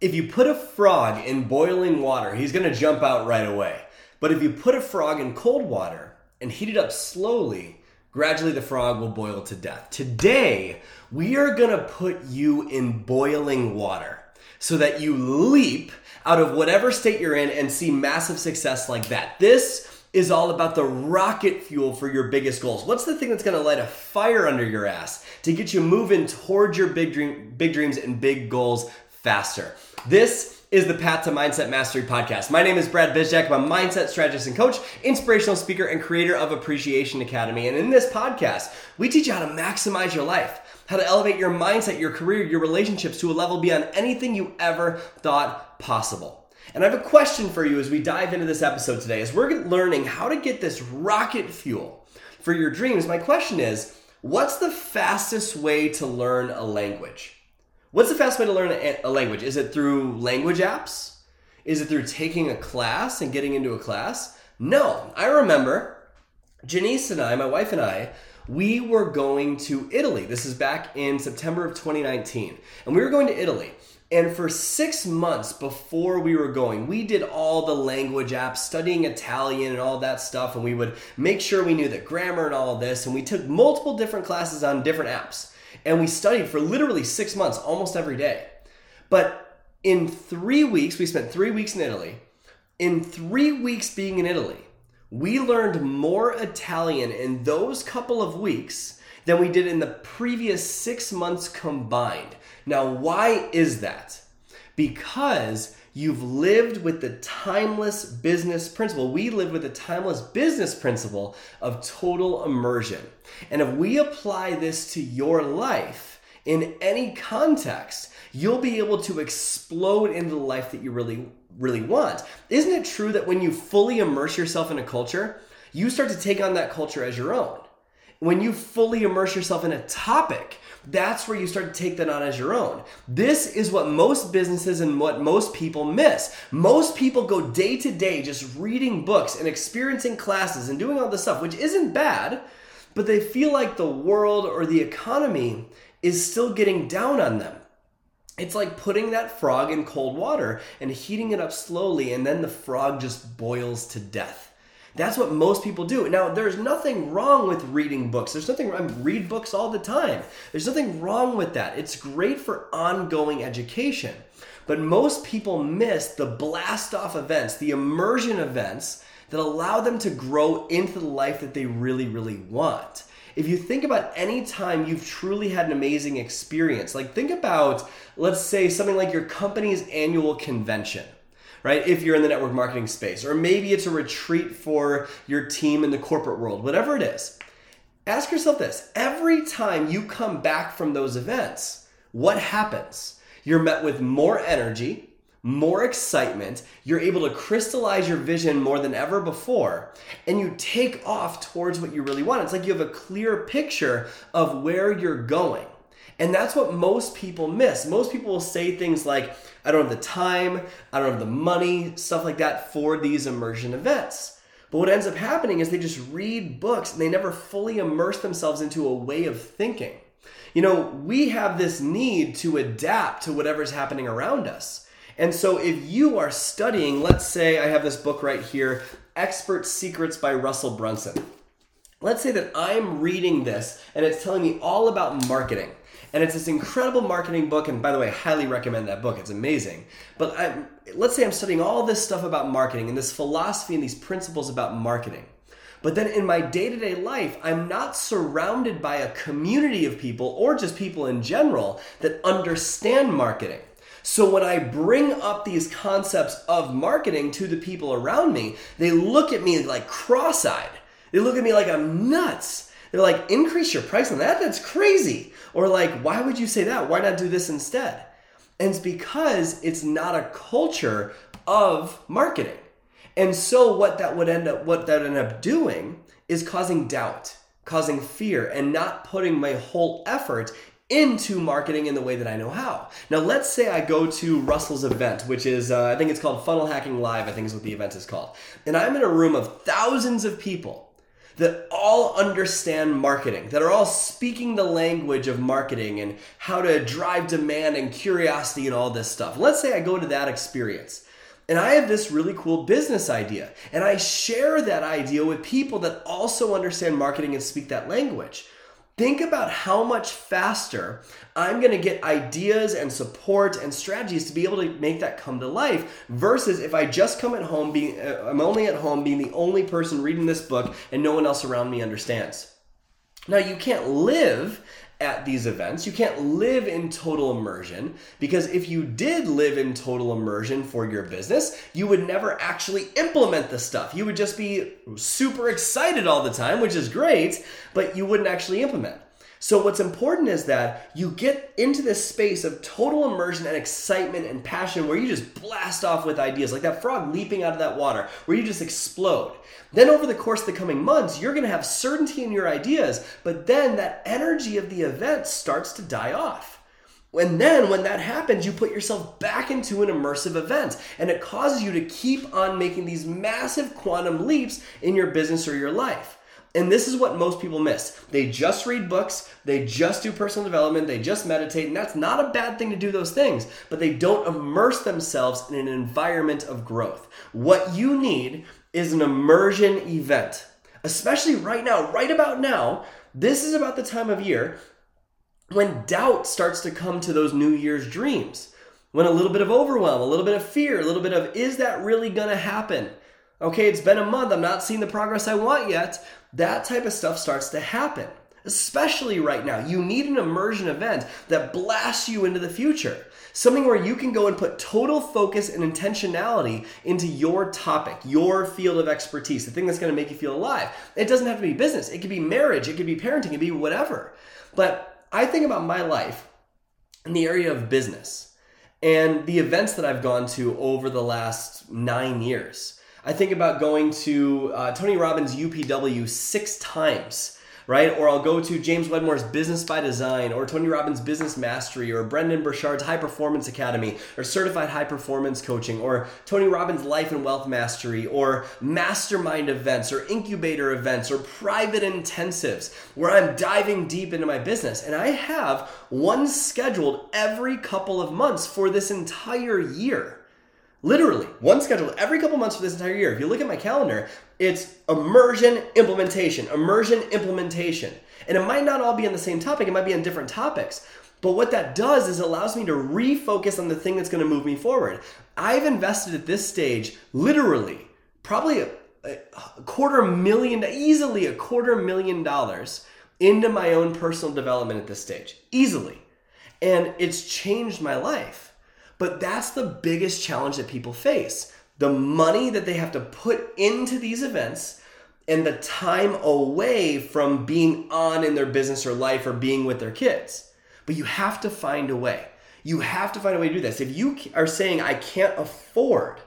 If you put a frog in boiling water, he's going to jump out right away. But if you put a frog in cold water and heat it up slowly, gradually the frog will boil to death. Today, we are going to put you in boiling water so that you leap out of whatever state you're in and see massive success like that. This is all about the rocket fuel for your biggest goals. What's the thing that's going to light a fire under your ass to get you moving towards your big dream, big dreams and big goals faster? This is the Path to Mindset Mastery podcast. My name is Brad Bizjack. I'm a mindset strategist and coach, inspirational speaker, and creator of Appreciation Academy. And in this podcast, we teach you how to maximize your life, how to elevate your mindset, your career, your relationships to a level beyond anything you ever thought possible. And I have a question for you as we dive into this episode today. As we're learning how to get this rocket fuel for your dreams, my question is what's the fastest way to learn a language? What's the fast way to learn a, a language? Is it through language apps? Is it through taking a class and getting into a class? No. I remember Janice and I, my wife and I, we were going to Italy. This is back in September of 2019. And we were going to Italy. And for six months before we were going, we did all the language apps, studying Italian and all that stuff. And we would make sure we knew the grammar and all this. And we took multiple different classes on different apps. And we studied for literally six months, almost every day. But in three weeks, we spent three weeks in Italy. In three weeks being in Italy, we learned more Italian in those couple of weeks than we did in the previous six months combined. Now, why is that? Because You've lived with the timeless business principle. We live with the timeless business principle of total immersion. And if we apply this to your life in any context, you'll be able to explode into the life that you really, really want. Isn't it true that when you fully immerse yourself in a culture, you start to take on that culture as your own? When you fully immerse yourself in a topic, that's where you start to take that on as your own. This is what most businesses and what most people miss. Most people go day to day just reading books and experiencing classes and doing all this stuff, which isn't bad, but they feel like the world or the economy is still getting down on them. It's like putting that frog in cold water and heating it up slowly, and then the frog just boils to death. That's what most people do. Now, there's nothing wrong with reading books. There's nothing I read books all the time. There's nothing wrong with that. It's great for ongoing education. But most people miss the blast off events, the immersion events that allow them to grow into the life that they really, really want. If you think about any time you've truly had an amazing experience, like think about, let's say, something like your company's annual convention right? If you're in the network marketing space, or maybe it's a retreat for your team in the corporate world, whatever it is. Ask yourself this every time you come back from those events, what happens? You're met with more energy, more excitement, you're able to crystallize your vision more than ever before, and you take off towards what you really want. It's like you have a clear picture of where you're going. And that's what most people miss. Most people will say things like, I don't have the time, I don't have the money, stuff like that for these immersion events. But what ends up happening is they just read books and they never fully immerse themselves into a way of thinking. You know, we have this need to adapt to whatever's happening around us. And so if you are studying, let's say I have this book right here, Expert Secrets by Russell Brunson. Let's say that I'm reading this and it's telling me all about marketing. And it's this incredible marketing book. And by the way, I highly recommend that book. It's amazing. But I, let's say I'm studying all this stuff about marketing and this philosophy and these principles about marketing. But then in my day to day life, I'm not surrounded by a community of people or just people in general that understand marketing. So when I bring up these concepts of marketing to the people around me, they look at me like cross eyed. They look at me like I'm nuts. They're like, increase your price on that? That's crazy. Or like, why would you say that? Why not do this instead? And it's because it's not a culture of marketing. And so what that would end up what that end up doing is causing doubt, causing fear, and not putting my whole effort into marketing in the way that I know how. Now, let's say I go to Russell's event, which is, uh, I think it's called Funnel Hacking Live, I think is what the event is called. And I'm in a room of thousands of people that all understand marketing, that are all speaking the language of marketing and how to drive demand and curiosity and all this stuff. Let's say I go to that experience and I have this really cool business idea and I share that idea with people that also understand marketing and speak that language. Think about how much faster I'm going to get ideas and support and strategies to be able to make that come to life versus if I just come at home being uh, I'm only at home being the only person reading this book and no one else around me understands. Now you can't live at these events. You can't live in total immersion because if you did live in total immersion for your business, you would never actually implement the stuff. You would just be super excited all the time, which is great, but you wouldn't actually implement. So, what's important is that you get into this space of total immersion and excitement and passion where you just blast off with ideas, like that frog leaping out of that water, where you just explode. Then, over the course of the coming months, you're gonna have certainty in your ideas, but then that energy of the event starts to die off. And then when that happens, you put yourself back into an immersive event and it causes you to keep on making these massive quantum leaps in your business or your life. And this is what most people miss. They just read books, they just do personal development, they just meditate, and that's not a bad thing to do those things, but they don't immerse themselves in an environment of growth. What you need is an immersion event, especially right now, right about now. This is about the time of year when doubt starts to come to those New Year's dreams. When a little bit of overwhelm, a little bit of fear, a little bit of, is that really gonna happen? Okay, it's been a month, I'm not seeing the progress I want yet that type of stuff starts to happen. Especially right now, you need an immersion event that blasts you into the future. Something where you can go and put total focus and intentionality into your topic, your field of expertise, the thing that's going to make you feel alive. It doesn't have to be business, it could be marriage, it could be parenting, it could be whatever. But I think about my life in the area of business and the events that I've gone to over the last nine years. I think about going to uh, Tony Robbins UPW six times, right? Or I'll go to James Wedmore's Business by Design, or Tony Robbins Business Mastery, or Brendon Burchard's High Performance Academy, or Certified High Performance Coaching, or Tony Robbins Life and Wealth Mastery, or mastermind events, or incubator events, or private intensives, where I'm diving deep into my business. And I have one scheduled every couple of months for this entire year. Literally, one scheduled every couple months for this entire year. If you look at my calendar, it's immersion implementation, immersion implementation. And it might not all be on the same topic, it might be on different topics. But what that does is allows me to refocus on the thing that's going to move me forward. I've invested at this stage literally probably a, a quarter million, easily a quarter million dollars into my own personal development at this stage. Easily. And it's changed my life. But that's the biggest challenge that people face the money that they have to put into these events and the time away from being on in their business or life or being with their kids. But you have to find a way. You have to find a way to do this. If you are saying, I can't afford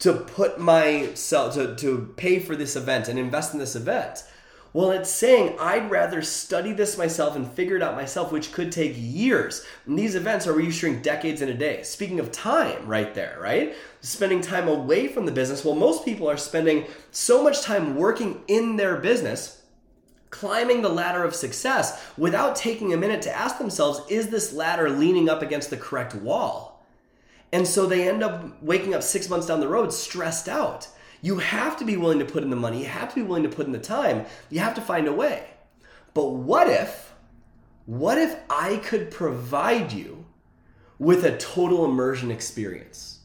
to put myself, to, to pay for this event and invest in this event, well, it's saying I'd rather study this myself and figure it out myself, which could take years. And these events are shrink decades in a day. Speaking of time, right there, right? Spending time away from the business. Well, most people are spending so much time working in their business climbing the ladder of success without taking a minute to ask themselves, is this ladder leaning up against the correct wall? And so they end up waking up six months down the road stressed out. You have to be willing to put in the money. You have to be willing to put in the time. You have to find a way. But what if, what if I could provide you with a total immersion experience?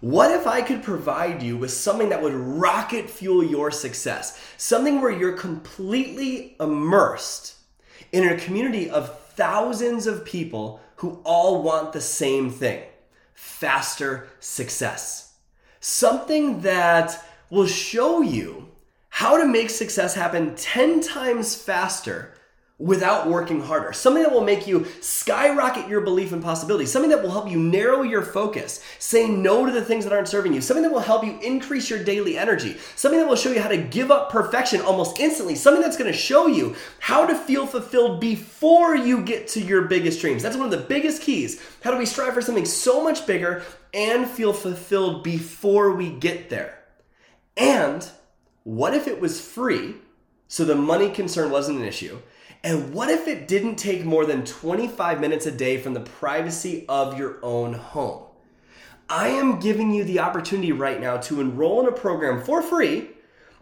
What if I could provide you with something that would rocket fuel your success? Something where you're completely immersed in a community of thousands of people who all want the same thing faster success. Something that will show you how to make success happen 10 times faster without working harder. Something that will make you skyrocket your belief in possibility. Something that will help you narrow your focus, say no to the things that aren't serving you. Something that will help you increase your daily energy. Something that will show you how to give up perfection almost instantly. Something that's going to show you how to feel fulfilled before you get to your biggest dreams. That's one of the biggest keys. How do we strive for something so much bigger and feel fulfilled before we get there? And what if it was free so the money concern wasn't an issue? And what if it didn't take more than 25 minutes a day from the privacy of your own home? I am giving you the opportunity right now to enroll in a program for free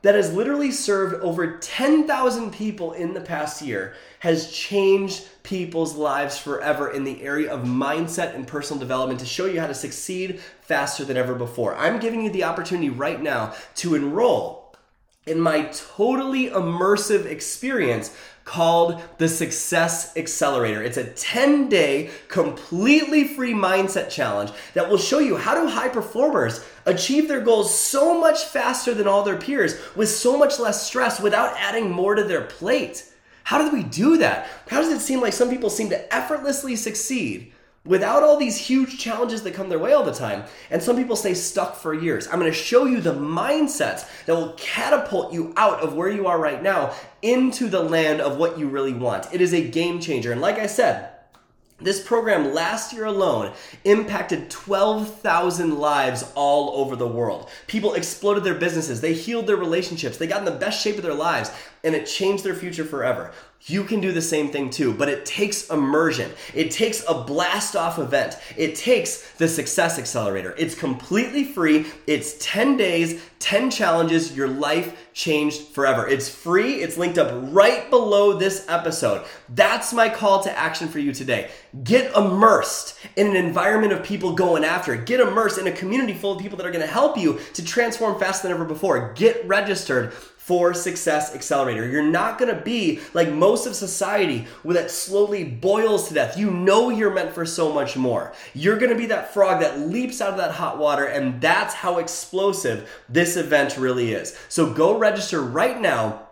that has literally served over 10,000 people in the past year, has changed people's lives forever in the area of mindset and personal development to show you how to succeed faster than ever before. I'm giving you the opportunity right now to enroll in my totally immersive experience called the Success Accelerator. It's a 10 day, completely free mindset challenge that will show you how do high performers achieve their goals so much faster than all their peers with so much less stress without adding more to their plate. How do we do that? How does it seem like some people seem to effortlessly succeed? without all these huge challenges that come their way all the time. And some people stay stuck for years. I'm going to show you the mindsets that will catapult you out of where you are right now into the land of what you really want. It is a game changer. And like I said, this program last year alone impacted 12,000 lives all over the world. People exploded their businesses, they healed their relationships, they got in the best shape of their lives, and it changed their future forever. You can do the same thing too, but it takes immersion. It takes a blast off event. It takes the Success Accelerator. It's completely free. It's 10 days, 10 challenges. Your life changed forever. It's free. It's linked up right below this episode. That's my call to action for you today. Get immersed in an environment of people going after it. Get immersed in a community full of people that are going to help you to transform faster than ever before. Get registered for Success Accelerator. You're not gonna be like most of society where that slowly boils to death. You know you're meant for so much more. You're gonna be that frog that leaps out of that hot water, and that's how explosive this event really is. So go register right now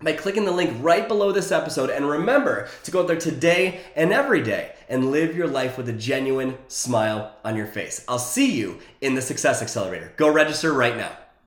by clicking the link right below this episode. And remember to go out there today and every day and live your life with a genuine smile on your face. I'll see you in the Success Accelerator. Go register right now.